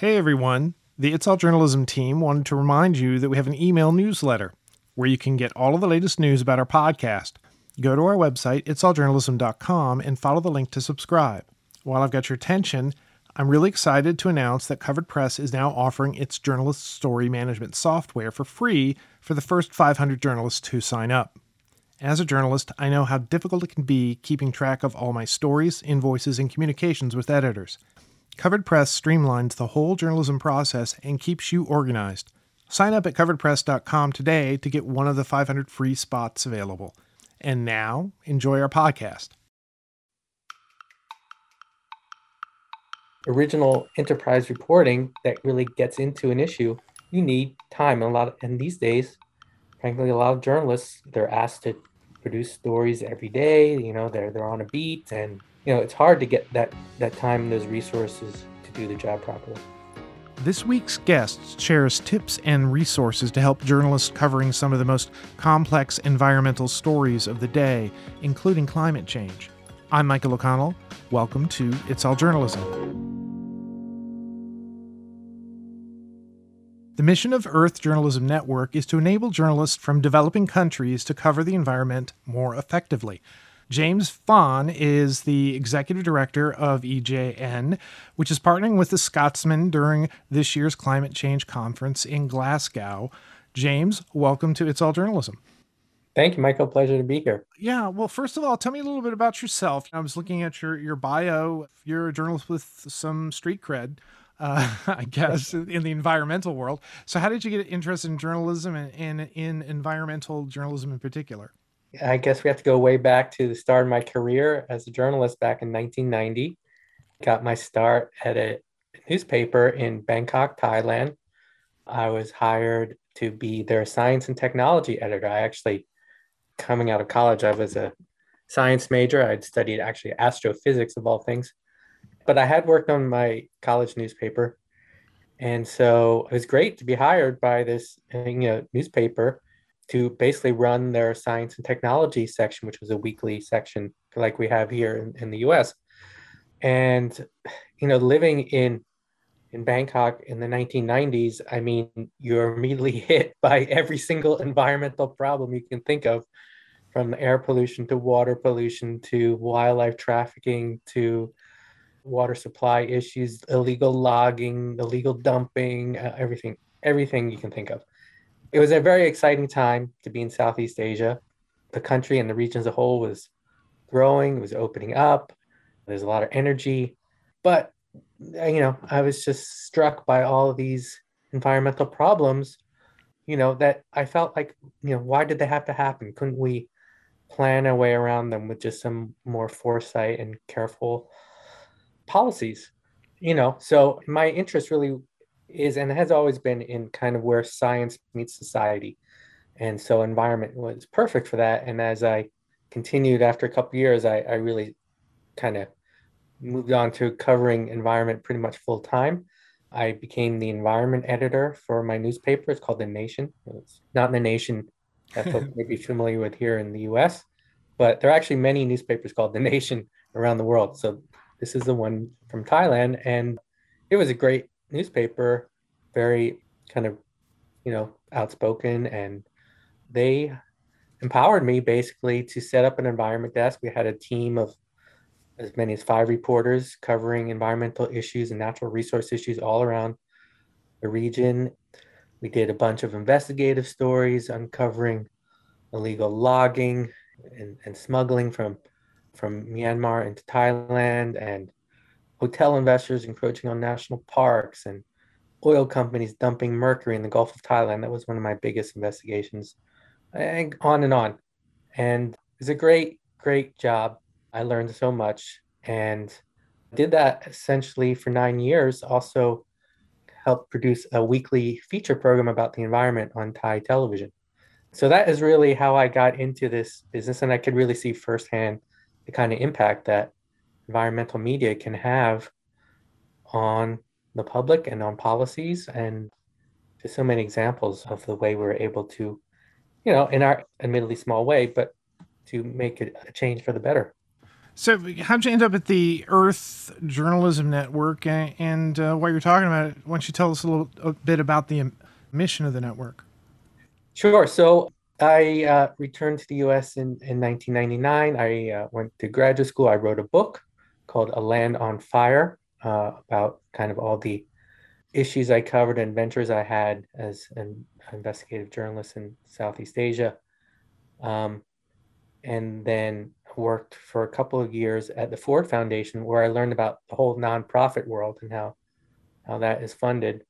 Hey everyone, the It's All Journalism team wanted to remind you that we have an email newsletter where you can get all of the latest news about our podcast. Go to our website, itsalljournalism.com, and follow the link to subscribe. While I've got your attention, I'm really excited to announce that Covered Press is now offering its journalist story management software for free for the first 500 journalists who sign up. As a journalist, I know how difficult it can be keeping track of all my stories, invoices, and communications with editors. Covered Press streamlines the whole journalism process and keeps you organized. Sign up at coveredpress.com today to get one of the 500 free spots available. And now, enjoy our podcast. Original enterprise reporting that really gets into an issue, you need time. And a lot of, and these days, frankly, a lot of journalists they're asked to produce stories every day. You know, they're they're on a beat, and you know, it's hard to get that, that time and those resources to do the job properly. This week's guest shares tips and resources to help journalists covering some of the most complex environmental stories of the day, including climate change. I'm Michael O'Connell. Welcome to It's All Journalism. The mission of Earth Journalism Network is to enable journalists from developing countries to cover the environment more effectively. James Fahn is the executive director of EJN, which is partnering with the Scotsman during this year's climate change conference in Glasgow. James, welcome to It's All Journalism. Thank you, Michael. Pleasure to be here. Yeah. Well, first of all, tell me a little bit about yourself. I was looking at your, your bio. You're a journalist with some street cred, uh, I guess, in the environmental world. So, how did you get interested in journalism and, and in environmental journalism in particular? I guess we have to go way back to the start of my career as a journalist back in 1990. Got my start at a newspaper in Bangkok, Thailand. I was hired to be their science and technology editor. I actually, coming out of college, I was a science major. I'd studied actually astrophysics of all things, but I had worked on my college newspaper. And so it was great to be hired by this you know, newspaper to basically run their science and technology section, which was a weekly section like we have here in, in the US. And, you know, living in in Bangkok in the 1990s, I mean, you're immediately hit by every single environmental problem you can think of, from air pollution to water pollution to wildlife trafficking to water supply issues, illegal logging, illegal dumping, uh, everything, everything you can think of it was a very exciting time to be in Southeast Asia. The country and the region as a whole was growing, it was opening up. There's a lot of energy. But, you know, I was just struck by all of these environmental problems, you know, that I felt like, you know, why did they have to happen? Couldn't we plan our way around them with just some more foresight and careful policies? You know, so my interest really is and has always been in kind of where science meets society. And so environment was perfect for that. And as I continued after a couple years, I, I really kind of moved on to covering environment pretty much full time. I became the environment editor for my newspaper. It's called The Nation. It's not The Nation that folks may be familiar with here in the US, but there are actually many newspapers called The Nation around the world. So this is the one from Thailand. And it was a great newspaper very kind of you know outspoken and they empowered me basically to set up an environment desk. We had a team of as many as five reporters covering environmental issues and natural resource issues all around the region. We did a bunch of investigative stories uncovering illegal logging and, and smuggling from from myanmar into thailand and hotel investors encroaching on national parks and oil companies dumping mercury in the Gulf of Thailand. That was one of my biggest investigations, and on and on. And it's a great, great job. I learned so much and did that essentially for nine years. Also, helped produce a weekly feature program about the environment on Thai television. So that is really how I got into this business, and I could really see firsthand the kind of impact that environmental media can have on the public and on policies and just so many examples of the way we're able to you know in our admittedly small way but to make a change for the better So, how'd you end up at the Earth Journalism Network? And, and uh, while you're talking about it, why don't you tell us a little a bit about the mission of the network? Sure. So, I uh, returned to the US in, in 1999. I uh, went to graduate school. I wrote a book called A Land on Fire uh, about kind of all the issues I covered and ventures I had as an investigative journalist in Southeast Asia. Um, and then worked for a couple of years at the Ford Foundation, where I learned about the whole nonprofit world and how how that is funded.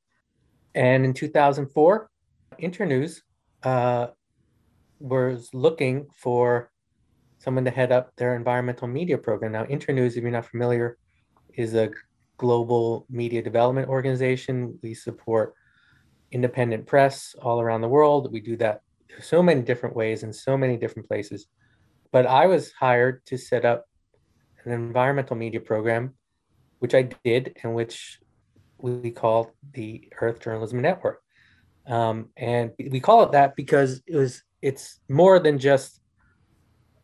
And in 2004, Internews uh, was looking for someone to head up their environmental media program. Now, Internews, if you're not familiar, is a global media development organization. We support independent press all around the world. We do that so many different ways in so many different places. But I was hired to set up an environmental media program, which I did, and which we called the Earth Journalism Network. Um, and we call it that because it was it's more than just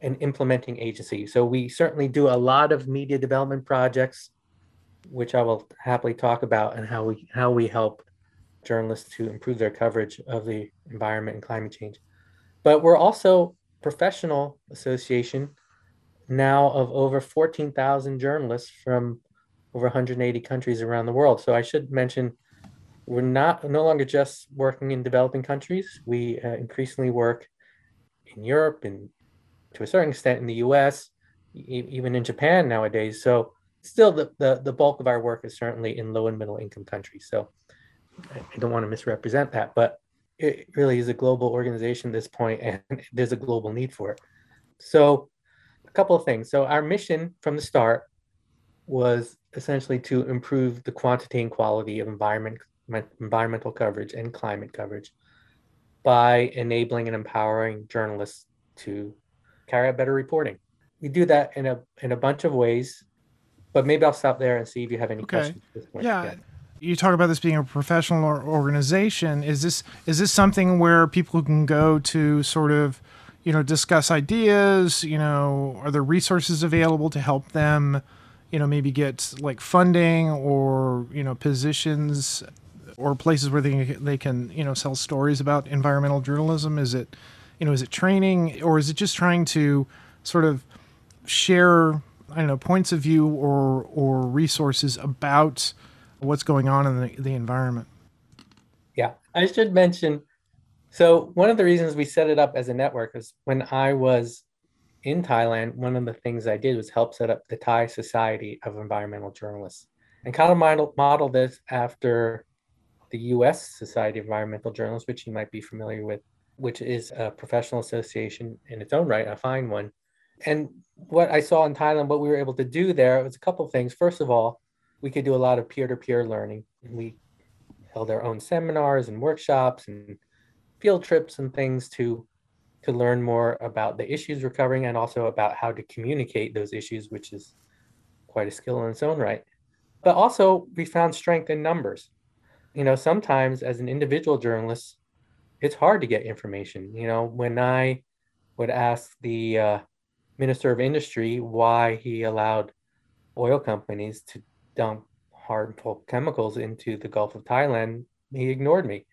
an implementing agency. So we certainly do a lot of media development projects, which I will happily talk about, and how we how we help journalists to improve their coverage of the environment and climate change. But we're also professional association now of over 14,000 journalists from over 180 countries around the world. So I should mention we're not no longer just working in developing countries. We uh, increasingly work in Europe and to a certain extent in the US, e- even in Japan nowadays. So still the, the, the bulk of our work is certainly in low and middle income countries. So I don't want to misrepresent that, but it really is a global organization at this point and there's a global need for it. So a couple of things. So our mission from the start was essentially to improve the quantity and quality of environment environmental coverage and climate coverage by enabling and empowering journalists to carry out better reporting. We do that in a in a bunch of ways, but maybe I'll stop there and see if you have any okay. questions. Yeah. yeah you talk about this being a professional organization. Is this is this something where people can go to sort of, you know, discuss ideas? You know, are there resources available to help them, you know, maybe get like funding or you know positions or places where they they can you know sell stories about environmental journalism? Is it, you know, is it training or is it just trying to sort of share I don't know points of view or or resources about what's going on in the, the environment. Yeah, I should mention. So one of the reasons we set it up as a network is when I was in Thailand, one of the things I did was help set up the Thai Society of Environmental Journalists and kind of model, model this after the US Society of Environmental Journalists, which you might be familiar with, which is a professional association in its own right, a fine one. And what I saw in Thailand, what we were able to do there was a couple of things. First of all, we could do a lot of peer-to-peer learning. We held our own seminars and workshops and field trips and things to to learn more about the issues we're covering and also about how to communicate those issues, which is quite a skill in its own right. But also, we found strength in numbers. You know, sometimes as an individual journalist, it's hard to get information. You know, when I would ask the uh, Minister of Industry why he allowed oil companies to dump harmful chemicals into the Gulf of Thailand, he ignored me.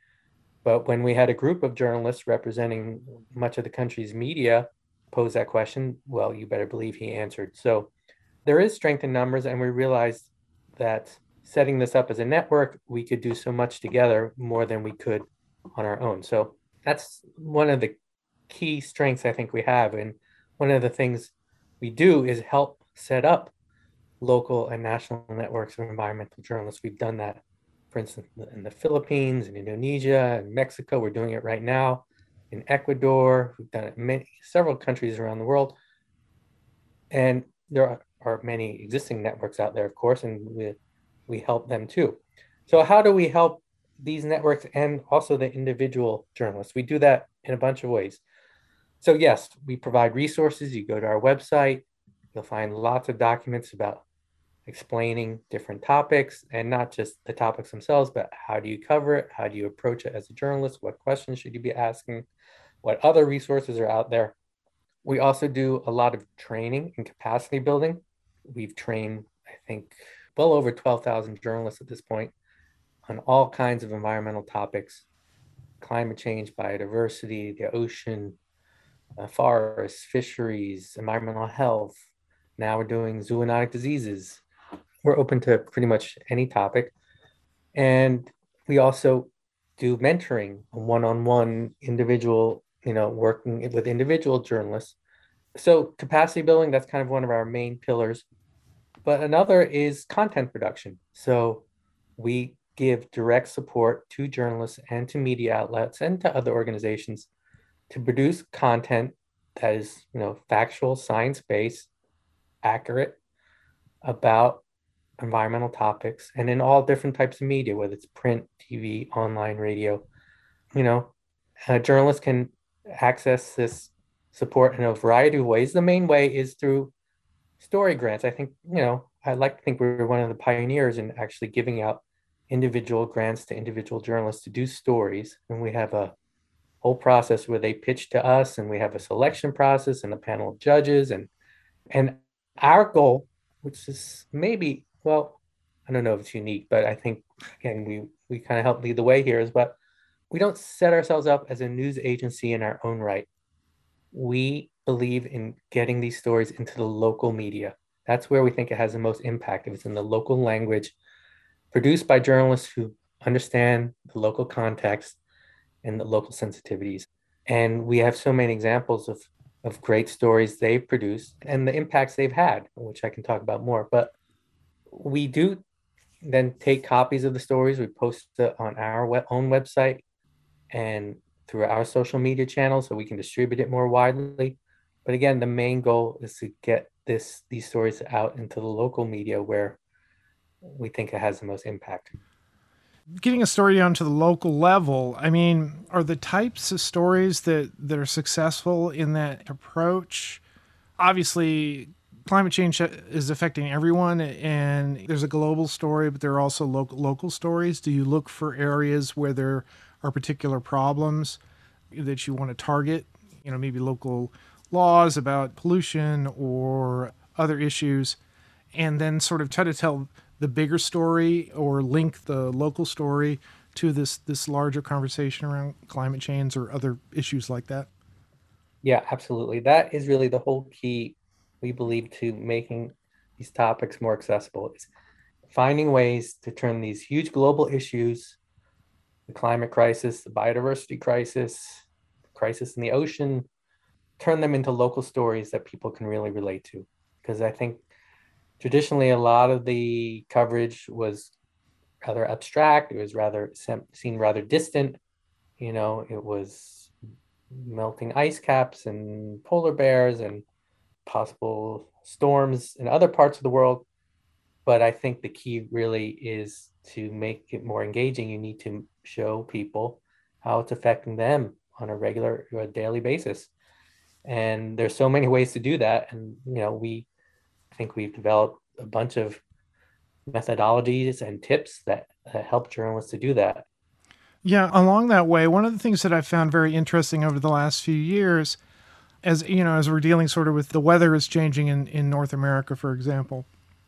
But when we had a group of journalists representing much of the country's media pose that question, well, you better believe he answered. So there is strength in numbers, and we realized that setting this up as a network, we could do so much together more than we could on our own. So that's one of the key strengths I think we have. And one of the things we do is help set up local and national networks of environmental journalists. We've done that, for instance, in the Philippines, in Indonesia, in Mexico. We're doing it right now in Ecuador. We've done it in many, several countries around the world. And there are, are many existing networks out there, of course, and we, we help them too. So, how do we help these networks and also the individual journalists? We do that in a bunch of ways. So, yes, we provide resources. You go to our website, you'll find lots of documents about explaining different topics and not just the topics themselves, but how do you cover it? How do you approach it as a journalist? What questions should you be asking? What other resources are out there? We also do a lot of training and capacity building. We've trained, I think, well over 12,000 journalists at this point on all kinds of environmental topics climate change, biodiversity, the ocean, uh, forests, fisheries, environmental health. Now we're doing zoonotic diseases. We're open to pretty much any topic. And we also do mentoring, one-on-one individual, you know, working with individual journalists. So capacity building, that's kind of one of our main pillars. But another is content production. So we give direct support to journalists and to media outlets and to other organizations to produce content that is, you know, factual, science-based, accurate about environmental topics and in all different types of media, whether it's print, TV, online, radio. You know, uh, a journalist can access this support in a variety of ways. The main way is through story grants. I think, you know, I like to think we are one of the pioneers in actually giving out individual grants to individual journalists to do stories. And we have a whole process where they pitch to us and we have a selection process and a panel of judges and and our goal, which is maybe well, I don't know if it's unique, but I think again we we kind of help lead the way here is but we don't set ourselves up as a news agency in our own right. We believe in getting these stories into the local media. That's where we think it has the most impact if it's in the local language, produced by journalists who understand the local context and the local sensitivities. And we have so many examples of of great stories they've produced and the impacts they've had, which I can talk about more. But we do then take copies of the stories, we post it on our own website and through our social media channels so we can distribute it more widely. But again, the main goal is to get this these stories out into the local media where we think it has the most impact. Getting a story down to the local level, I mean, are the types of stories that, that are successful in that approach? Obviously, climate change is affecting everyone and there's a global story but there are also local local stories do you look for areas where there are particular problems that you want to target you know maybe local laws about pollution or other issues and then sort of try to tell the bigger story or link the local story to this this larger conversation around climate change or other issues like that? Yeah absolutely. That is really the whole key we believe to making these topics more accessible is finding ways to turn these huge global issues the climate crisis the biodiversity crisis crisis in the ocean turn them into local stories that people can really relate to. Because i think traditionally a lot of the coverage was rather abstract it was rather seen rather distant you know it was melting ice caps and polar bears and possible storms in other parts of the world. But I think the key really is to make it more engaging. You need to show people how it's affecting them on a regular or a daily basis. And there's so many ways to do that. And, you know, we I think we've developed a bunch of methodologies and tips that, that help journalists to do that. Yeah, along that way, one of the things that I found very interesting over the last few years as you know, as we're dealing sort of with the weather is changing in, in North America, for example,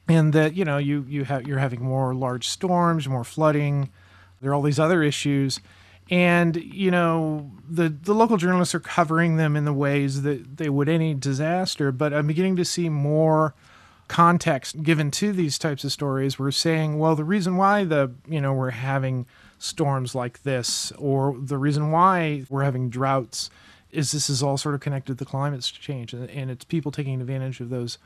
and that you know you you have you're having more large storms, more flooding. There are all these other issues, and you know the the local journalists are covering them in the ways that they would any disaster. But I'm beginning to see more context given to these types of stories. We're saying, well, the reason why the you know we're having storms like this, or the reason why we're having droughts is this is all sort of connected to climate change and, and it's people taking advantage of those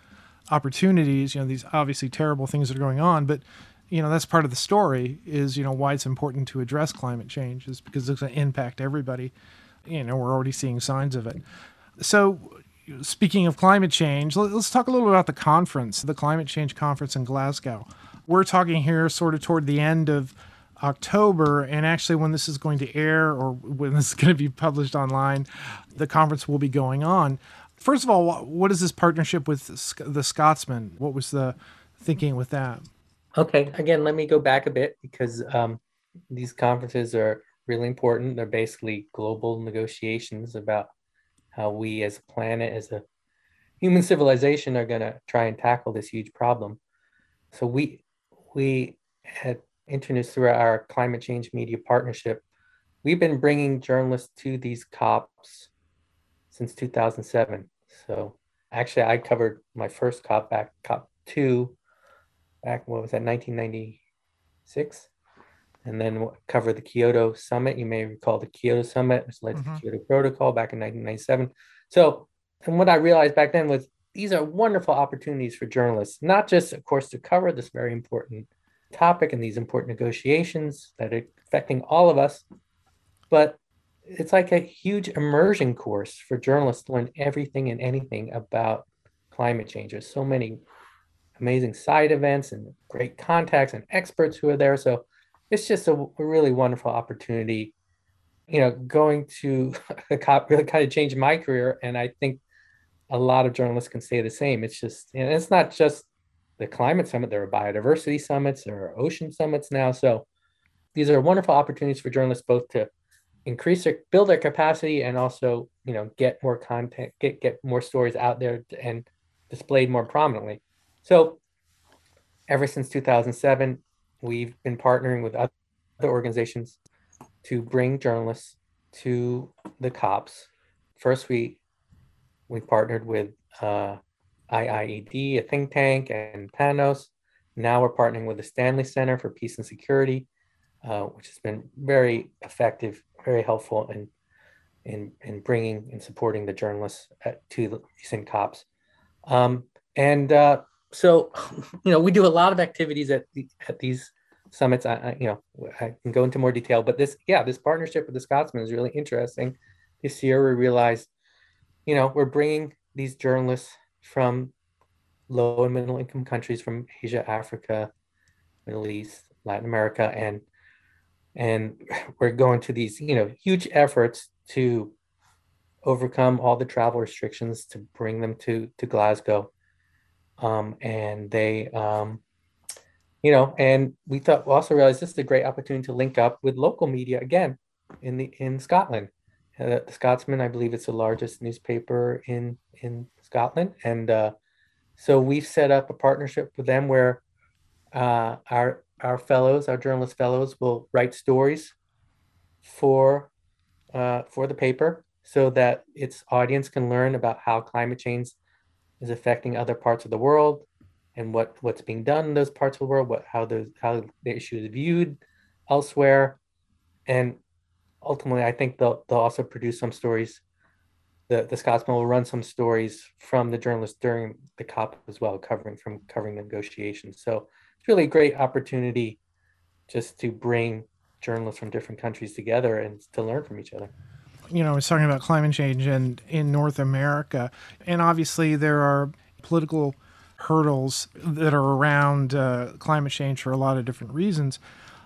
opportunities you know these obviously terrible things that are going on but you know that's part of the story is you know why it's important to address climate change is because it's going to impact everybody you know we're already seeing signs of it so speaking of climate change let's talk a little about the conference the climate change conference in glasgow we're talking here sort of toward the end of October. And actually, when this is going to air or when this is going to be published online, the conference will be going on. First of all, what is this partnership with the Scotsman? What was the thinking with that? Okay, again, let me go back a bit because um, these conferences are really important. They're basically global negotiations about how we as a planet, as a human civilization, are going to try and tackle this huge problem. So we we at Internews through our climate change media partnership. We've been bringing journalists to these COPs since 2007. So actually, I covered my first COP back COP two, back what was that 1996, and then cover the Kyoto Summit. You may recall the Kyoto Summit, which led mm-hmm. to the Kyoto Protocol back in 1997. So, and what I realized back then was these are wonderful opportunities for journalists, not just, of course, to cover this very important topic and these important negotiations that are affecting all of us, but it's like a huge immersion course for journalists to learn everything and anything about climate change. There's so many amazing side events and great contacts and experts who are there. So it's just a, a really wonderful opportunity. You know, going to the COP really kind of changed my career. And I think a lot of journalists can say the same. It's just, and it's not just the climate summit, there are biodiversity summits, there are ocean summits now. So these are wonderful opportunities for journalists both to increase their build their capacity and also you know get more content get get more stories out there and displayed more prominently so ever since 2007 we've been partnering with other organizations to bring journalists to the cops first we we partnered with uh, IIED, a think tank, and Panos. Now we're partnering with the Stanley Center for Peace and Security, uh, which has been very effective very helpful in in in bringing and supporting the journalists at, to the recent cops. Um, and uh, so, you know, we do a lot of activities at the, at these summits. I, I, you know I can go into more detail, but this yeah this partnership with the Scotsman is really interesting. This year we realized, you know, we're bringing these journalists from low and middle income countries from Asia, Africa, Middle East, Latin America, and and we're going to these you know huge efforts to overcome all the travel restrictions to bring them to to Glasgow um, and they um, you know and we thought we also realized this is a great opportunity to link up with local media again in the in Scotland. Uh, the Scotsman I believe it's the largest newspaper in in Scotland. And uh, so we've set up a partnership with them where uh, our our fellows, our journalist fellows, will write stories for uh, for the paper so that its audience can learn about how climate change is affecting other parts of the world and what what's being done in those parts of the world, what how the how the issue is viewed elsewhere, and ultimately, I think they'll they'll also produce some stories. The the Scotsman will run some stories from the journalists during the COP as well, covering from covering the negotiations. So it's really a great opportunity just to bring journalists from different countries together and to learn from each other. You know, I was talking about climate change and in North America, and obviously there are political hurdles that are around uh, climate change for a lot of different reasons.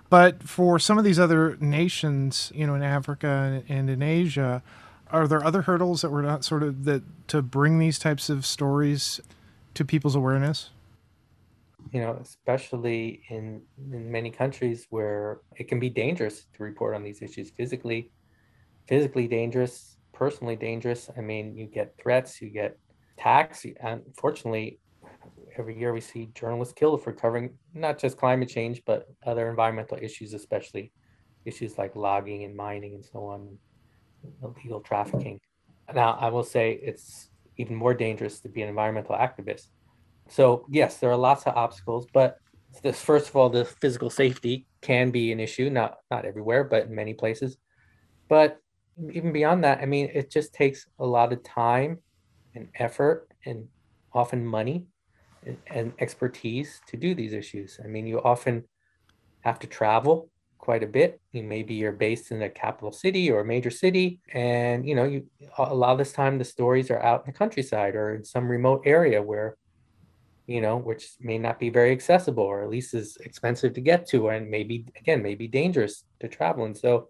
But for some of these other nations, you know, in Africa and in Asia, are there other hurdles that we're not sort of that to bring these types of stories to people's awareness? you know, especially in, in many countries where it can be dangerous to report on these issues physically, physically dangerous, personally dangerous. I mean, you get threats, you get attacks. Unfortunately, every year we see journalists killed for covering not just climate change, but other environmental issues, especially issues like logging and mining and so on, illegal trafficking. Now, I will say it's even more dangerous to be an environmental activist so yes, there are lots of obstacles, but this first of all, the physical safety can be an issue, not not everywhere, but in many places. But even beyond that, I mean, it just takes a lot of time and effort and often money and, and expertise to do these issues. I mean, you often have to travel quite a bit. You maybe you're based in a capital city or a major city, and you know, you a lot of this time the stories are out in the countryside or in some remote area where you know, which may not be very accessible or at least is expensive to get to, and maybe again, maybe dangerous to travel. And so,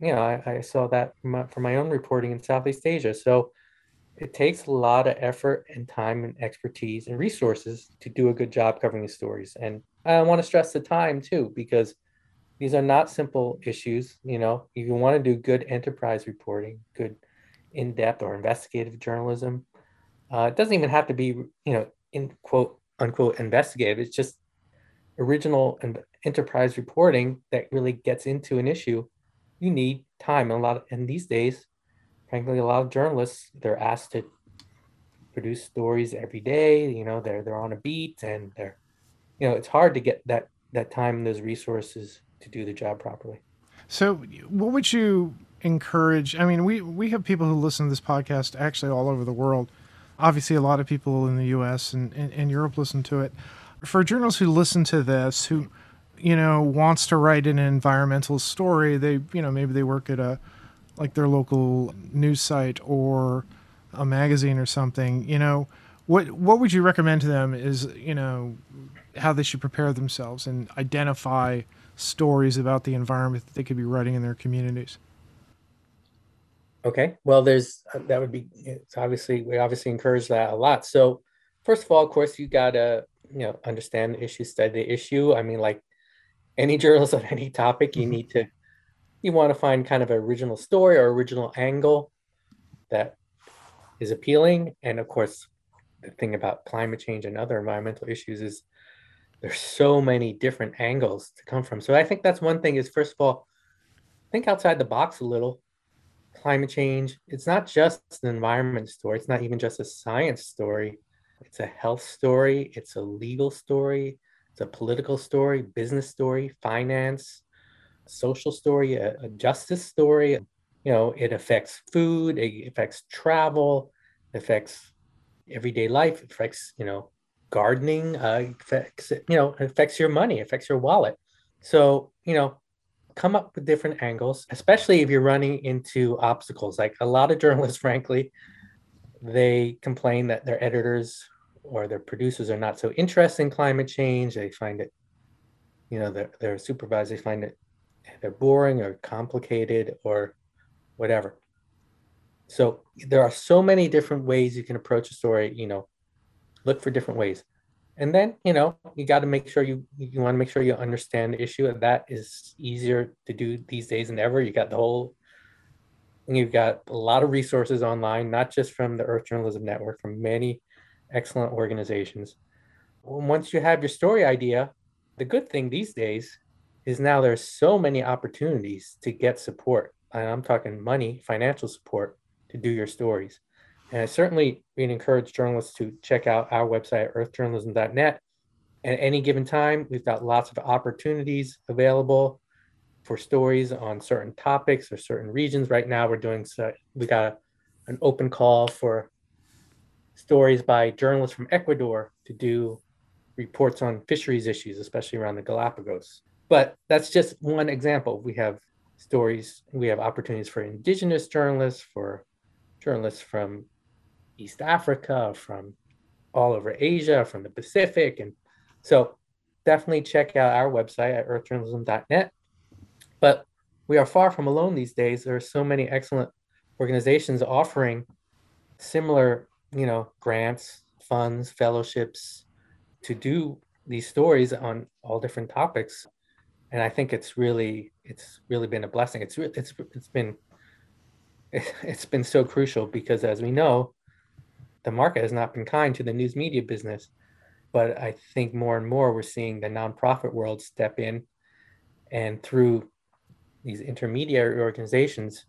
you know, I, I saw that from my, from my own reporting in Southeast Asia. So it takes a lot of effort and time and expertise and resources to do a good job covering these stories. And I want to stress the time too, because these are not simple issues. You know, if you want to do good enterprise reporting, good in-depth or investigative journalism. Uh, it doesn't even have to be, you know, in quote unquote investigative. It's just original and enterprise reporting that really gets into an issue. You need time. And a lot of, and these days, frankly, a lot of journalists they're asked to produce stories every day. You know, they're they're on a beat and they're, you know, it's hard to get that that time and those resources to do the job properly. So, what would you encourage? I mean, we we have people who listen to this podcast actually all over the world. Obviously, a lot of people in the U.S. and, and, and Europe listen to it. For journalists who listen to this, who you know wants to write an environmental story, they you know maybe they work at a like their local news site or a magazine or something. You know, what what would you recommend to them? Is you know how they should prepare themselves and identify stories about the environment that they could be writing in their communities? Okay, well, there's that would be it's obviously we obviously encourage that a lot. So first of all, of course, you gotta you know understand the issue, study the issue. I mean, like any journalist on any topic, you mm-hmm. need to you want to find kind of an original story or original angle that is appealing. And of course, the thing about climate change and other environmental issues is there's so many different angles to come from. So I think that's one thing is first of all, think outside the box a little. Climate change, it's not just an environment story. It's not even just a science story. It's a health story. It's a legal story. It's a political story, business story, finance, social story, a, a justice story. You know, it affects food, it affects travel, affects everyday life, it affects, you know, gardening uh, affects you know affects your money affects your wallet so you know come up with different angles especially if you're running into obstacles like a lot of journalists frankly they complain that their editors or their producers are not so interested in climate change they find it you know their, their supervisors find it they're boring or complicated or whatever. So there are so many different ways you can approach a story you know look for different ways. And then you know you got to make sure you you want to make sure you understand the issue And that is easier to do these days than ever. You got the whole you've got a lot of resources online not just from the earth journalism network from many excellent organizations once you have your story idea the good thing these days is now there's so many opportunities to get support and i'm talking money financial support to do your stories and I certainly would encourage journalists to check out our website, earthjournalism.net. At any given time, we've got lots of opportunities available for stories on certain topics or certain regions. Right now, we're doing so, we got an open call for stories by journalists from Ecuador to do reports on fisheries issues, especially around the Galapagos. But that's just one example. We have stories, we have opportunities for indigenous journalists, for journalists from East Africa, from all over Asia, from the Pacific. And so definitely check out our website at earthjournalism.net. But we are far from alone these days. There are so many excellent organizations offering similar, you know, grants, funds, fellowships to do these stories on all different topics. And I think it's really, it's really been a blessing. It's it's it's been it's been so crucial because as we know, the market has not been kind to the news media business. But I think more and more we're seeing the nonprofit world step in and through these intermediary organizations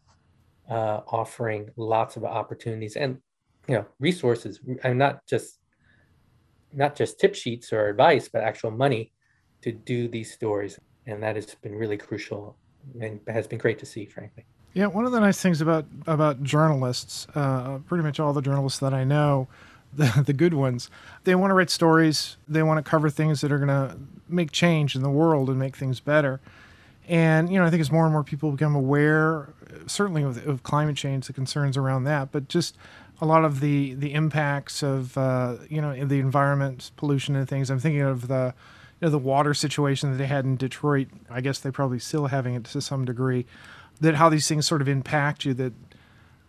uh, offering lots of opportunities and you know resources and not just not just tip sheets or advice but actual money to do these stories and that has been really crucial and has been great to see frankly yeah, one of the nice things about about journalists, uh, pretty much all the journalists that I know, the the good ones, they want to write stories. They want to cover things that are going to make change in the world and make things better. And you know, I think as more and more people become aware, certainly of, of climate change, the concerns around that, but just a lot of the the impacts of uh, you know the environment, pollution, and things. I'm thinking of the you know the water situation that they had in Detroit. I guess they're probably still having it to some degree that how these things sort of impact you. That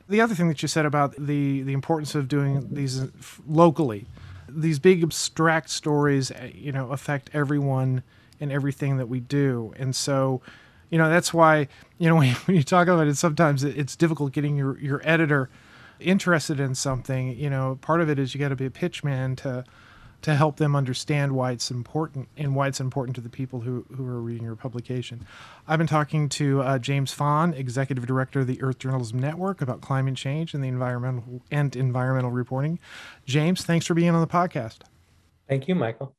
the other thing that you said about the the importance of doing these locally, these big abstract stories, eh, you know, affect everyone and everything that we do, and so. You know that's why you know when, you talk about it. Sometimes it's difficult getting your, your editor interested in something, you know, part of it is you got to be a pitchman to to help them understand why it's important and why it's important to the people who, who are reading your publication. I've been talking to uh, James Fahn, Executive Director of the Earth Journalism Network, about climate change and the environmental and environmental reporting. James, thanks for being on the podcast. Thank you, Michael.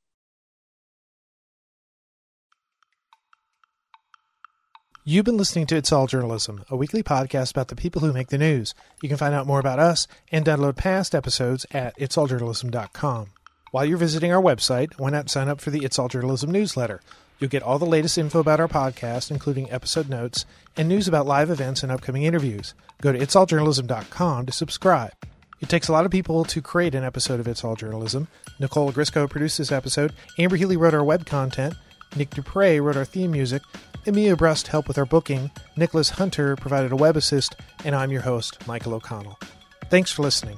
You've been listening to It's All Journalism, a weekly podcast about the people who make the news. You can find out more about us and download past episodes at itsalljournalism.com. While you're visiting our website, why not sign up for the It's All Journalism newsletter? You'll get all the latest info about our podcast, including episode notes and news about live events and upcoming interviews. Go to itsalljournalism.com to subscribe. It takes a lot of people to create an episode of It's All Journalism. Nicole Grisco produced this episode, Amber Healy wrote our web content, Nick Dupre wrote our theme music, Emilia Brust helped with our booking, Nicholas Hunter provided a web assist, and I'm your host, Michael O'Connell. Thanks for listening.